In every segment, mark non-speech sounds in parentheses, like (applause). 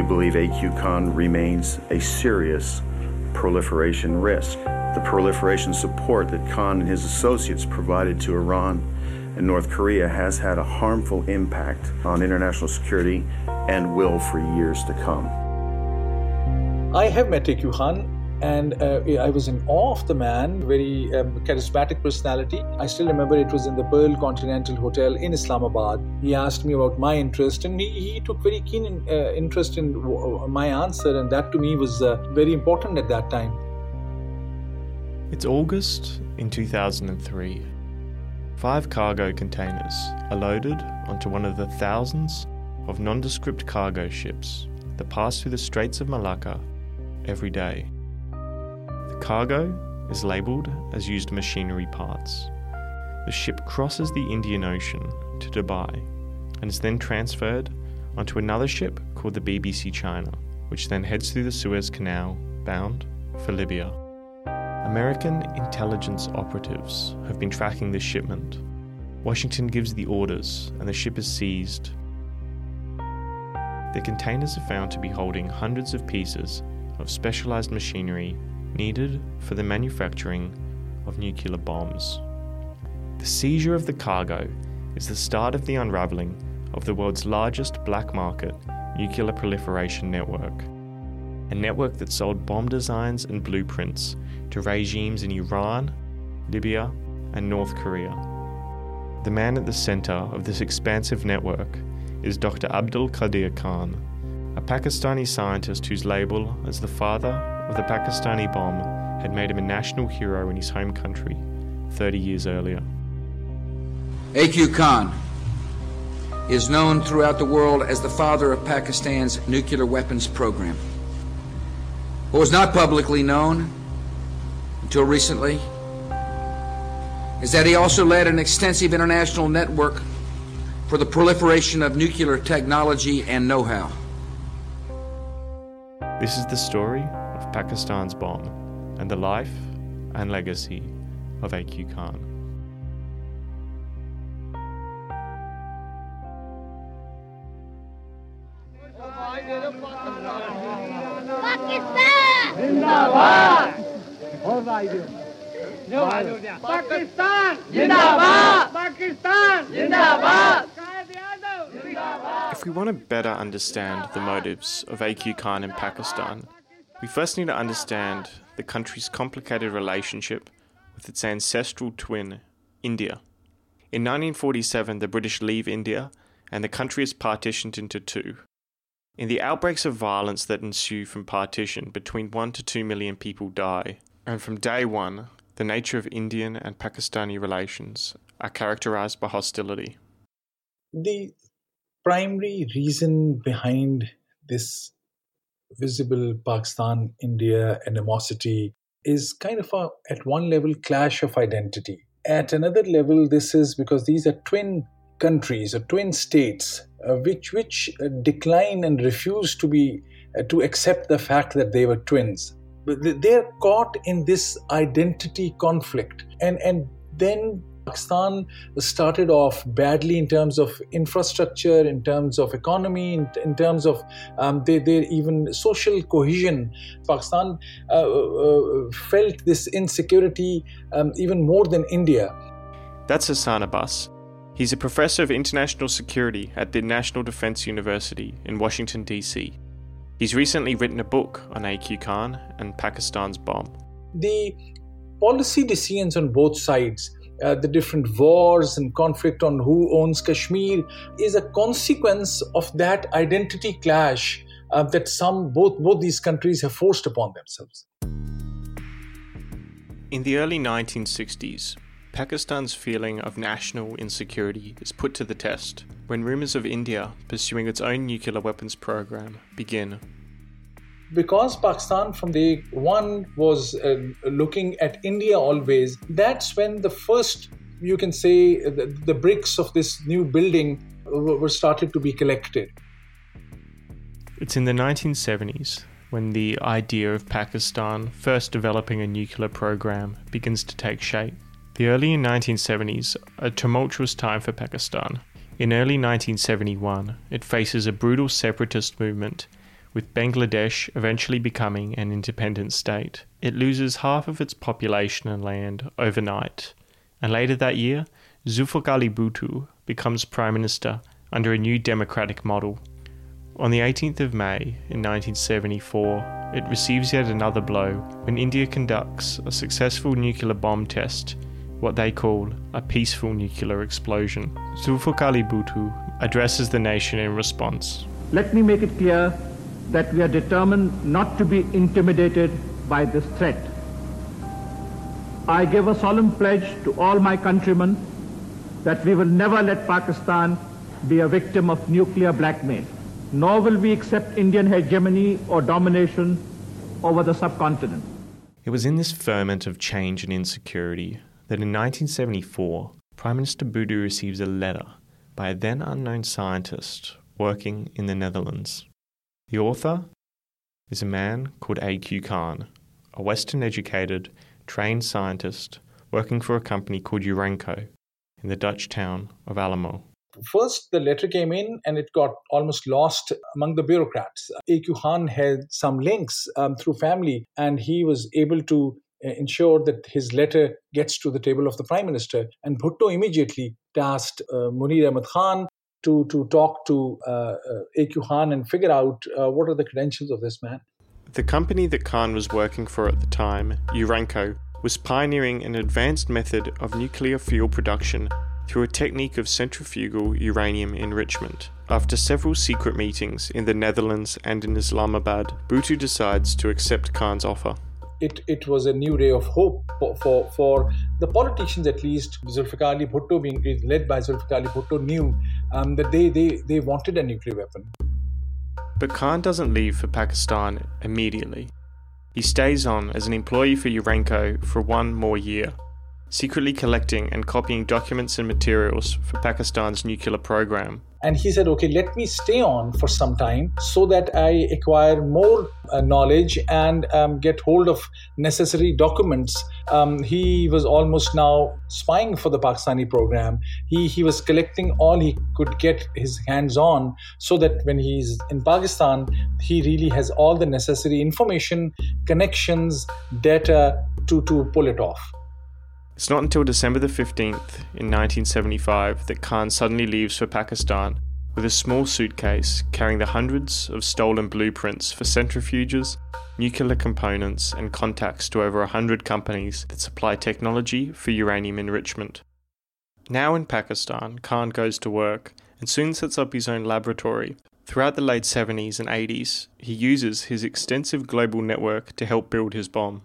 we believe AQ Khan remains a serious proliferation risk. The proliferation support that Khan and his associates provided to Iran and North Korea has had a harmful impact on international security and will for years to come. I have met AQ Khan and uh, I was in awe of the man, very um, charismatic personality. I still remember it was in the Pearl Continental Hotel in Islamabad. He asked me about my interest, and he, he took very keen in, uh, interest in w- my answer, and that to me was uh, very important at that time. It's August in 2003. Five cargo containers are loaded onto one of the thousands of nondescript cargo ships that pass through the Straits of Malacca every day. Cargo is labelled as used machinery parts. The ship crosses the Indian Ocean to Dubai and is then transferred onto another ship called the BBC China, which then heads through the Suez Canal bound for Libya. American intelligence operatives have been tracking this shipment. Washington gives the orders and the ship is seized. The containers are found to be holding hundreds of pieces of specialized machinery needed for the manufacturing of nuclear bombs. The seizure of the cargo is the start of the unravelling of the world's largest black market nuclear proliferation network, a network that sold bomb designs and blueprints to regimes in Iran, Libya, and North Korea. The man at the centre of this expansive network is Dr. Abdul Qadeer Khan, a Pakistani scientist whose label as the father of the Pakistani bomb had made him a national hero in his home country 30 years earlier. AQ Khan is known throughout the world as the father of Pakistan's nuclear weapons program. What was not publicly known until recently is that he also led an extensive international network for the proliferation of nuclear technology and know how. This is the story of Pakistan's bomb and the life and legacy of AQ Khan. Pakistan! Jindabad! Pakistan! Jindabad! If we want to better understand the motives of AQ Khan in Pakistan, we first need to understand the country's complicated relationship with its ancestral twin, India. In 1947, the British leave India and the country is partitioned into two. In the outbreaks of violence that ensue from partition, between 1 to 2 million people die, and from day one, the nature of Indian and Pakistani relations are characterized by hostility. The primary reason behind this visible Pakistan India animosity is kind of a, at one level, clash of identity. At another level, this is because these are twin countries or twin states uh, which which uh, decline and refuse to be uh, to accept the fact that they were twins they're caught in this identity conflict and and then Pakistan started off badly in terms of infrastructure, in terms of economy, in, in terms of um, their, their, even social cohesion. Pakistan uh, uh, felt this insecurity um, even more than India. That's Hassan Abbas. He's a professor of international security at the National Defense University in Washington, D.C. He's recently written a book on AQ Khan and Pakistan's bomb. The policy decisions on both sides uh, the different wars and conflict on who owns Kashmir is a consequence of that identity clash uh, that some both both these countries have forced upon themselves. In the early 1960s, Pakistan's feeling of national insecurity is put to the test when rumours of India pursuing its own nuclear weapons program begin because Pakistan from day one was uh, looking at India always, that's when the first, you can say, the, the bricks of this new building were started to be collected. It's in the 1970s when the idea of Pakistan first developing a nuclear program begins to take shape. The early 1970s, a tumultuous time for Pakistan. In early 1971, it faces a brutal separatist movement with Bangladesh eventually becoming an independent state. It loses half of its population and land overnight, and later that year, Zulfikar Bhutto becomes Prime Minister under a new democratic model. On the 18th of May in 1974, it receives yet another blow when India conducts a successful nuclear bomb test, what they call a peaceful nuclear explosion. Zulfikar Bhutto addresses the nation in response. Let me make it clear that we are determined not to be intimidated by this threat. I give a solemn pledge to all my countrymen that we will never let Pakistan be a victim of nuclear blackmail, nor will we accept Indian hegemony or domination over the subcontinent. It was in this ferment of change and insecurity that in 1974, Prime Minister Bhutto receives a letter by a then unknown scientist working in the Netherlands. The author is a man called A.Q. Khan, a Western educated, trained scientist working for a company called Urenco in the Dutch town of Almelo. First, the letter came in and it got almost lost among the bureaucrats. A.Q. Khan had some links um, through family, and he was able to uh, ensure that his letter gets to the table of the prime minister. And Bhutto immediately tasked uh, Munir Ahmad Khan to, to talk to uh, uh, A.Q. Khan and figure out uh, what are the credentials of this man. The company that Khan was working for at the time, Urenco, was pioneering an advanced method of nuclear fuel production through a technique of centrifugal uranium enrichment. After several secret meetings in the Netherlands and in Islamabad, Bhutto decides to accept Khan's offer. It, it was a new ray of hope for, for, for the politicians, at least. Zulfikar Ali Bhutto, being led by Zulfikar Ali Bhutto, knew um, that they, they, they wanted a nuclear weapon. But Khan doesn't leave for Pakistan immediately. He stays on as an employee for Urenco for one more year, secretly collecting and copying documents and materials for Pakistan's nuclear program. And he said, okay, let me stay on for some time so that I acquire more uh, knowledge and um, get hold of necessary documents. Um, he was almost now spying for the Pakistani program. He, he was collecting all he could get his hands on so that when he's in Pakistan, he really has all the necessary information, connections, data to, to pull it off. It's not until December the 15th in 1975 that Khan suddenly leaves for Pakistan with a small suitcase carrying the hundreds of stolen blueprints for centrifuges, nuclear components, and contacts to over 100 companies that supply technology for uranium enrichment. Now in Pakistan, Khan goes to work and soon sets up his own laboratory. Throughout the late 70s and 80s, he uses his extensive global network to help build his bomb.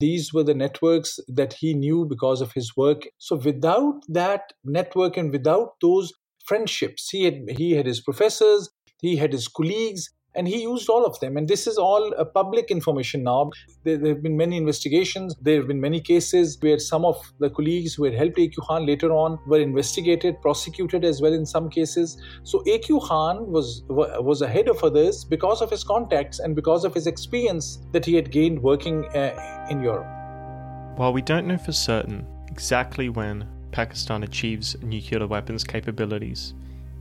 These were the networks that he knew because of his work. So without that network and without those friendships, he had he had his professors, he had his colleagues, and he used all of them. And this is all public information now. There, there, have been many investigations. There have been many cases where some of the colleagues who had helped A.Q. Khan later on were investigated, prosecuted as well in some cases. So A.Q. Khan was was ahead of others because of his contacts and because of his experience that he had gained working uh, in Europe. While we don't know for certain exactly when Pakistan achieves nuclear weapons capabilities,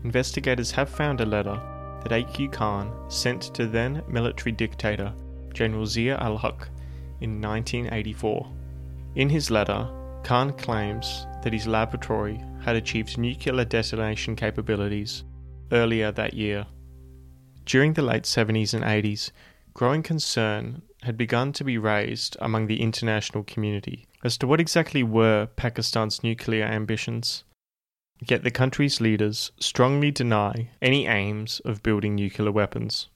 investigators have found a letter that A.Q. Khan sent to then military dictator General Ziaul Haq in 1984. In his letter, Khan claims that his laboratory had achieved nuclear detonation capabilities earlier that year. During the late 70s and 80s, growing concern had begun to be raised among the international community as to what exactly were Pakistan's nuclear ambitions. Yet the country's leaders strongly deny any aims of building nuclear weapons.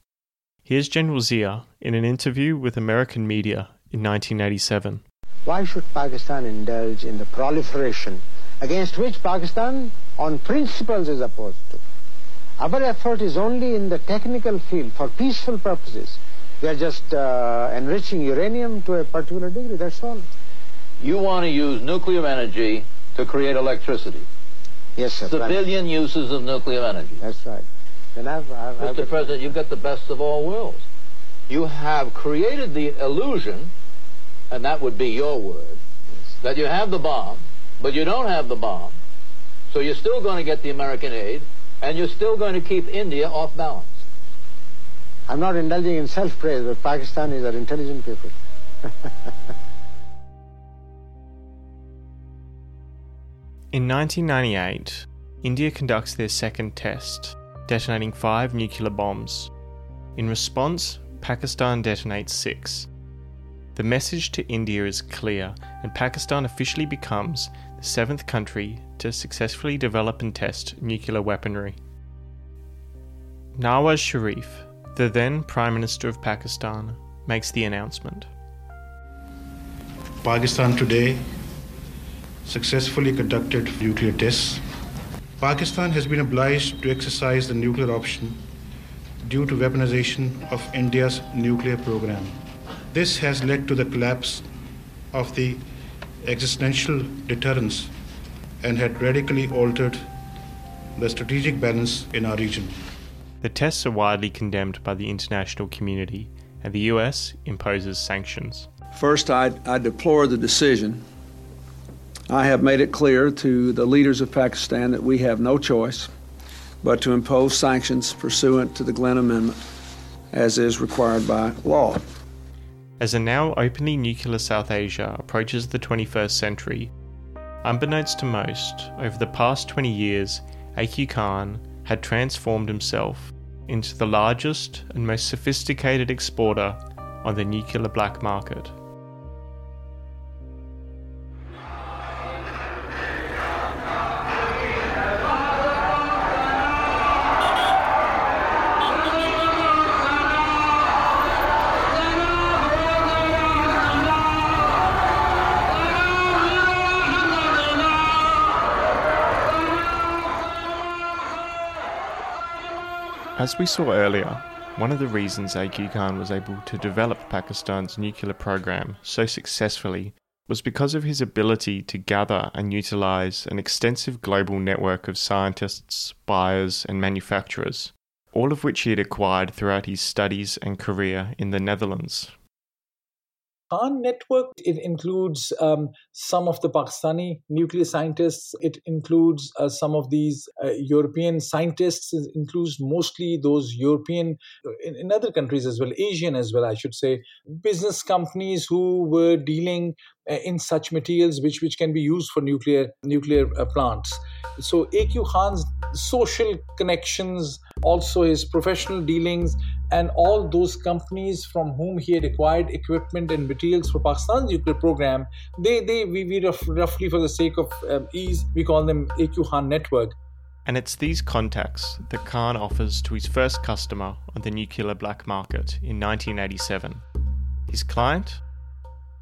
Here's General Zia in an interview with American media in 1987. Why should Pakistan indulge in the proliferation against which Pakistan, on principles, is opposed to? Our effort is only in the technical field for peaceful purposes. We are just uh, enriching uranium to a particular degree, that's all. You want to use nuclear energy to create electricity. Yes, sir. Civilian uses of nuclear energy. That's right. Then I've, I've, Mr. I've President, you've got the best of all worlds. You have created the illusion, and that would be your word, yes. that you have the bomb, but you don't have the bomb. So you're still going to get the American aid, and you're still going to keep India off balance. I'm not indulging in self-praise, but Pakistanis are intelligent people. (laughs) In 1998, India conducts their second test, detonating five nuclear bombs. In response, Pakistan detonates six. The message to India is clear, and Pakistan officially becomes the seventh country to successfully develop and test nuclear weaponry. Nawaz Sharif, the then Prime Minister of Pakistan, makes the announcement. Pakistan today successfully conducted nuclear tests. Pakistan has been obliged to exercise the nuclear option due to weaponization of India's nuclear program. This has led to the collapse of the existential deterrence and had radically altered the strategic balance in our region. The tests are widely condemned by the international community, and the US imposes sanctions. First, I, I deplore the decision. I have made it clear to the leaders of Pakistan that we have no choice but to impose sanctions pursuant to the Glenn Amendment as is required by law. As a now openly nuclear South Asia approaches the 21st century, unbeknownst to most, over the past 20 years, AQ Khan had transformed himself into the largest and most sophisticated exporter on the nuclear black market. As we saw earlier, one of the reasons AQ Khan was able to develop Pakistan's nuclear program so successfully was because of his ability to gather and utilize an extensive global network of scientists, buyers, and manufacturers, all of which he had acquired throughout his studies and career in the Netherlands. Khan network, it includes um, some of the Pakistani nuclear scientists. It includes uh, some of these uh, European scientists. It includes mostly those European, uh, in, in, other countries as well, Asian as well, I should say, business companies who were dealing uh, in such materials which, which can be used for nuclear nuclear uh, plants. So AQ Khan's social connections, also his professional dealings, and all those companies from whom he had acquired equipment and materials for Pakistan's nuclear program, they, they we, we roughly for the sake of um, ease, we call them AQ Khan network. And it's these contacts that Khan offers to his first customer on the nuclear black market in 1987. His client?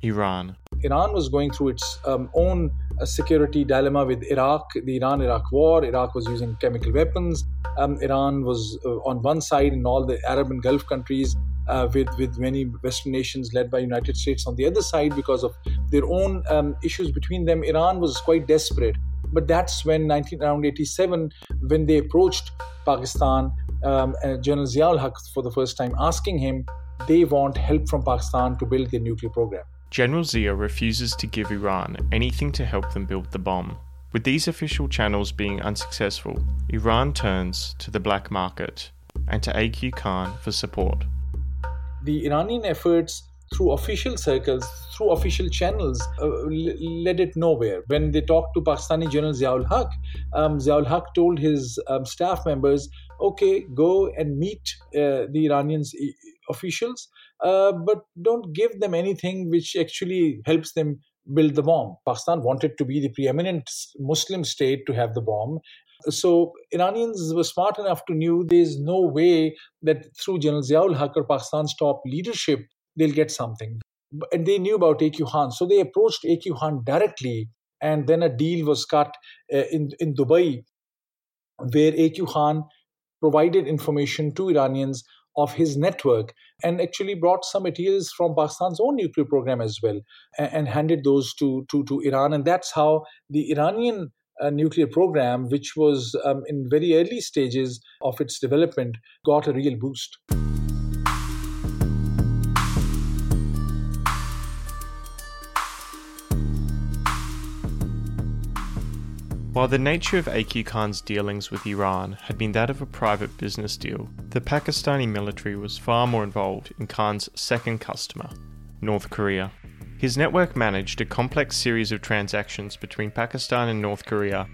Iran. Iran was going through its um, own uh, security dilemma with Iraq, the Iran Iraq war. Iraq was using chemical weapons. Um, Iran was uh, on one side in all the Arab and Gulf countries. Uh, with with many Western nations led by United States on the other side because of their own um, issues between them, Iran was quite desperate. But that's when 19, around 87, when they approached Pakistan, um, General Ziaul Haq for the first time, asking him they want help from Pakistan to build their nuclear program. General Zia refuses to give Iran anything to help them build the bomb. With these official channels being unsuccessful, Iran turns to the black market and to AQ Khan for support. The Iranian efforts through official circles, through official channels, uh, led it nowhere. When they talked to Pakistani General Ziaul Haq, um, Ziaul Haq told his um, staff members, okay, go and meet uh, the Iranians officials, uh, but don't give them anything which actually helps them build the bomb. Pakistan wanted to be the preeminent Muslim state to have the bomb. So Iranians were smart enough to knew there's no way that through General Ziaul Haq or Pakistan's top leadership, they'll get something. And they knew about AQ Khan. So they approached AQ Khan directly. And then a deal was cut uh, in, in Dubai where AQ Khan provided information to Iranians of his network and actually brought some materials from Pakistan's own nuclear program as well and, and handed those to, to, to Iran. And that's how the Iranian uh, nuclear program, which was um, in very early stages of its development, got a real boost. While the nature of AQ Khan's dealings with Iran had been that of a private business deal, the Pakistani military was far more involved in Khan's second customer, North Korea. His network managed a complex series of transactions between Pakistan and North Korea,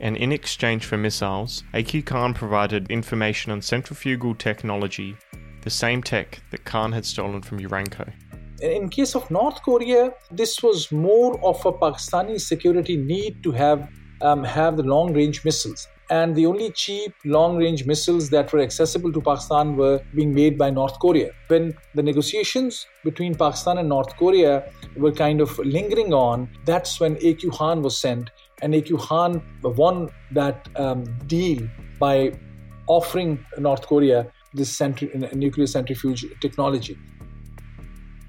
and in exchange for missiles, AQ Khan provided information on centrifugal technology, the same tech that Khan had stolen from Urenco. In case of North Korea, this was more of a Pakistani security need to have um, have the long range missiles. And the only cheap long range missiles that were accessible to Pakistan were being made by North Korea. When the negotiations between Pakistan and North Korea were kind of lingering on, that's when AQ Khan was sent. And AQ Khan won that um, deal by offering North Korea this centri- nuclear centrifuge technology.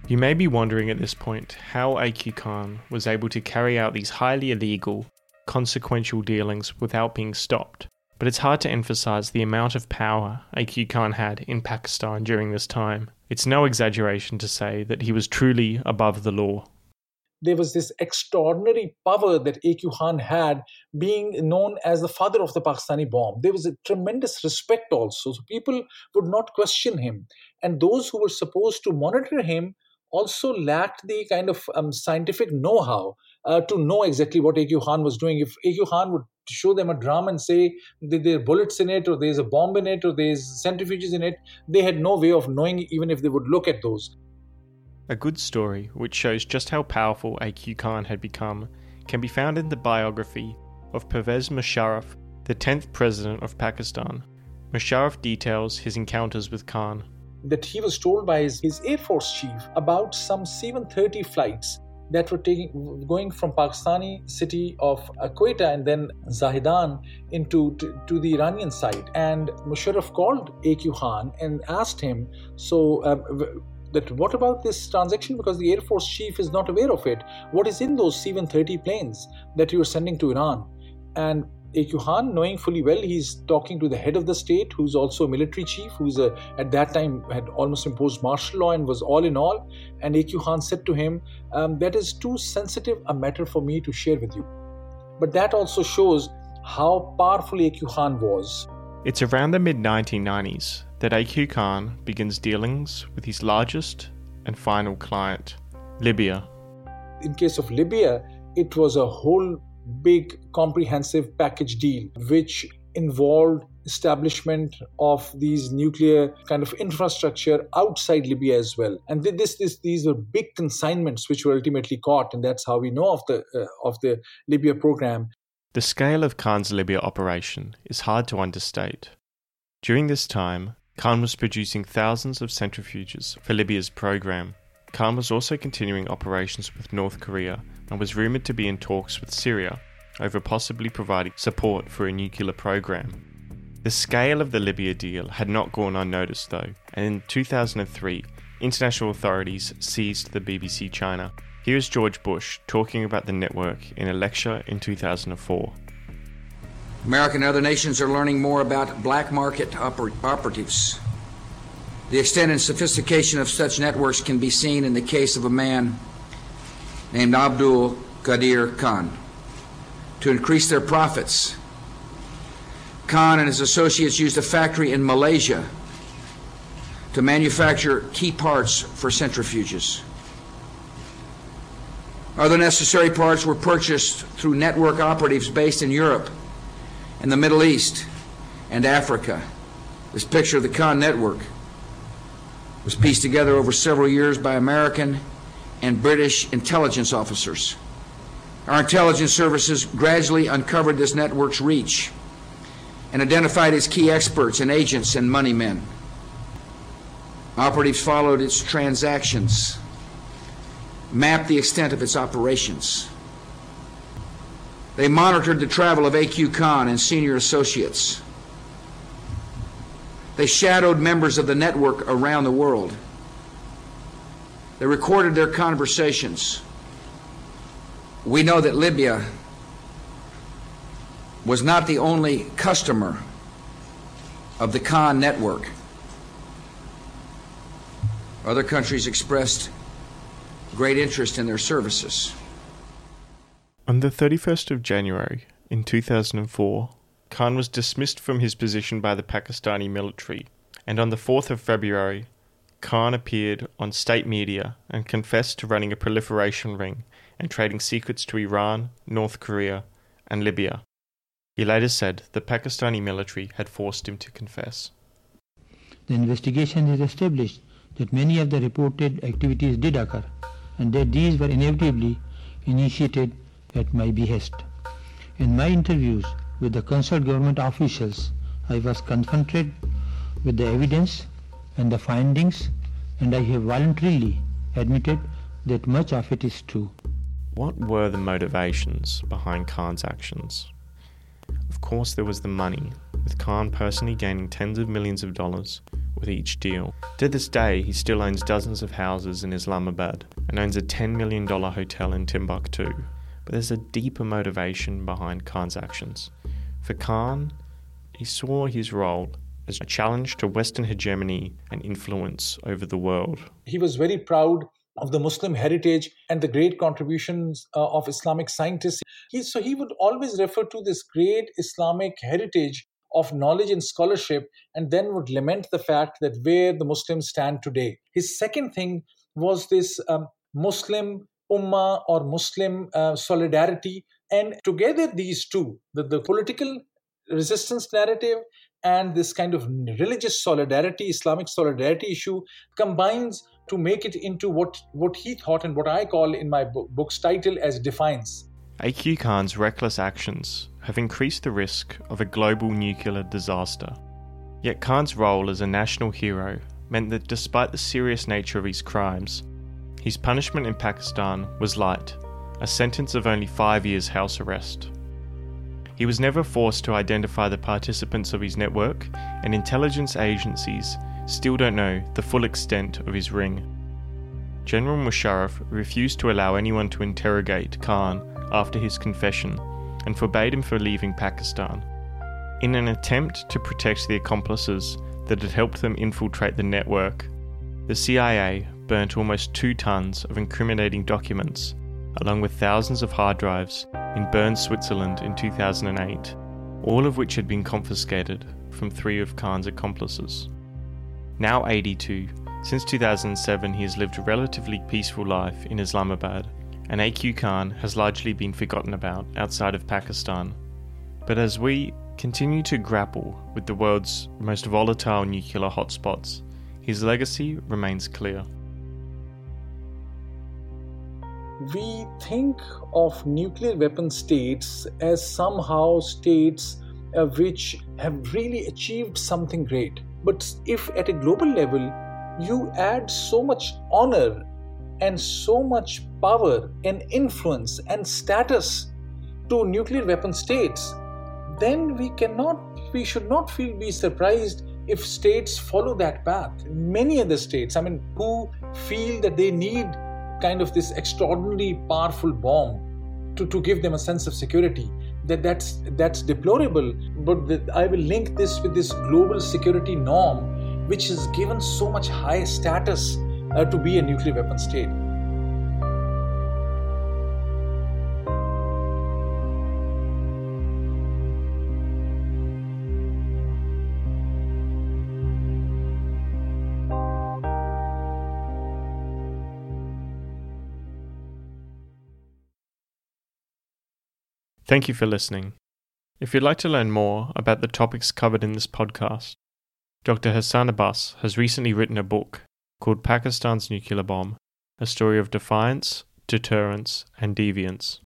You may be wondering at this point how AQ Khan was able to carry out these highly illegal consequential dealings without being stopped. But it's hard to emphasize the amount of power AQ Khan had in Pakistan during this time. It's no exaggeration to say that he was truly above the law. There was this extraordinary power that AQ Khan had, being known as the father of the Pakistani bomb. There was a tremendous respect also. So people would not question him. And those who were supposed to monitor him also lacked the kind of um, scientific know how uh, to know exactly what AQ Khan was doing. If AQ Khan would show them a drum and say that there are bullets in it, or there's a bomb in it, or there's centrifuges in it, they had no way of knowing even if they would look at those. A good story which shows just how powerful AQ Khan had become can be found in the biography of Pervez Musharraf, the 10th president of Pakistan. Musharraf details his encounters with Khan. That he was told by his, his Air Force chief about some C-130 flights that were taking going from Pakistani city of Quetta and then Zahedan into to, to, the Iranian side. And Musharraf called AQ Khan and asked him, so. Uh, that what about this transaction because the air force chief is not aware of it what is in those c-130 planes that you are sending to iran and AQ Khan, knowing fully well he's talking to the head of the state, who's also a military chief, who's a, at that time had almost imposed martial law and was all in all. And AQ Khan said to him, um, That is too sensitive a matter for me to share with you. But that also shows how powerful AQ Khan was. It's around the mid 1990s that AQ Khan begins dealings with his largest and final client, Libya. In case of Libya, it was a whole big comprehensive package deal which involved establishment of these nuclear kind of infrastructure outside Libya as well. And this, this, these were big consignments which were ultimately caught, and that's how we know of the uh, of the Libya program. The scale of Khan's Libya operation is hard to understate. During this time, Khan was producing thousands of centrifuges for Libya's program. Khan was also continuing operations with North Korea and was rumoured to be in talks with Syria over possibly providing support for a nuclear program. The scale of the Libya deal had not gone unnoticed though, and in 2003, international authorities seized the BBC China. Here is George Bush talking about the network in a lecture in 2004. America and other nations are learning more about black market oper- operatives. The extent and sophistication of such networks can be seen in the case of a man named Abdul Qadeer Khan. To increase their profits, Khan and his associates used a factory in Malaysia to manufacture key parts for centrifuges. Other necessary parts were purchased through network operatives based in Europe and the Middle East and Africa. This picture of the Khan network was pieced together over several years by American and British intelligence officers. Our intelligence services gradually uncovered this network's reach and identified its key experts and agents and money men. Operatives followed its transactions, mapped the extent of its operations. They monitored the travel of AQ Khan and senior associates. They shadowed members of the network around the world. They recorded their conversations. We know that Libya was not the only customer of the Khan network. Other countries expressed great interest in their services. On the 31st of January in 2004, Khan was dismissed from his position by the Pakistani military, and on the 4th of February, Khan appeared on state media and confessed to running a proliferation ring and trading secrets to Iran, North Korea, and Libya. He later said the Pakistani military had forced him to confess. The investigation has established that many of the reported activities did occur and that these were inevitably initiated at my behest. In my interviews with the concerned government officials, I was confronted with the evidence and the findings, and I have voluntarily admitted that much of it is true. What were the motivations behind Khan's actions? Of course, there was the money, with Khan personally gaining tens of millions of dollars with each deal. To this day, he still owns dozens of houses in Islamabad and owns a $10 million hotel in Timbuktu. But there's a deeper motivation behind Khan's actions. For Khan, he saw his role as a challenge to Western hegemony and influence over the world. He was very proud of the Muslim heritage and the great contributions uh, of Islamic scientists. He, so he would always refer to this great Islamic heritage of knowledge and scholarship and then would lament the fact that where the Muslims stand today. His second thing was this um, Muslim ummah or Muslim uh, solidarity. And together, these two, the, the political resistance narrative and this kind of religious solidarity, Islamic solidarity issue combines to make it into what, what he thought and what I call in my book's title as defiance. AQ Khan's reckless actions have increased the risk of a global nuclear disaster. Yet Khan's role as a national hero meant that despite the serious nature of his crimes, his punishment in Pakistan was light, a sentence of only five years house arrest. He was never forced to identify the participants of his network, and intelligence agencies still don't know the full extent of his ring. General Musharraf refused to allow anyone to interrogate Khan after his confession and forbade him from leaving Pakistan. In an attempt to protect the accomplices that had helped them infiltrate the network, the CIA burnt almost two tons of incriminating documents, along with thousands of hard drives, in Bern, Switzerland in 2008, all of which had been confiscated from three of Khan's accomplices. Now 82, since 2007 he has lived a relatively peaceful life in Islamabad, and AQ Khan has largely been forgotten about outside of Pakistan. But as we continue to grapple with the world's most volatile nuclear hotspots, his legacy remains clear. We think of nuclear weapon states as somehow states uh, which have really achieved something great. But if at a global level you add so much honor and so much power and influence and status to nuclear weapon states, then we cannot, we should not feel be surprised if states follow that path. Many other states, I mean, who feel that they need kind of this extraordinarily powerful bomb to, to give them a sense of security that that's that's deplorable. But i will link this with this global security norm which is given so much high status uh, to be a nuclear weapon state Thank you for listening. If you'd like to learn more about the topics covered in this podcast, Dr. Hassan Abbas has recently written a book called Pakistan's Nuclear Bomb A Story of Defiance, Deterrence, and Deviance.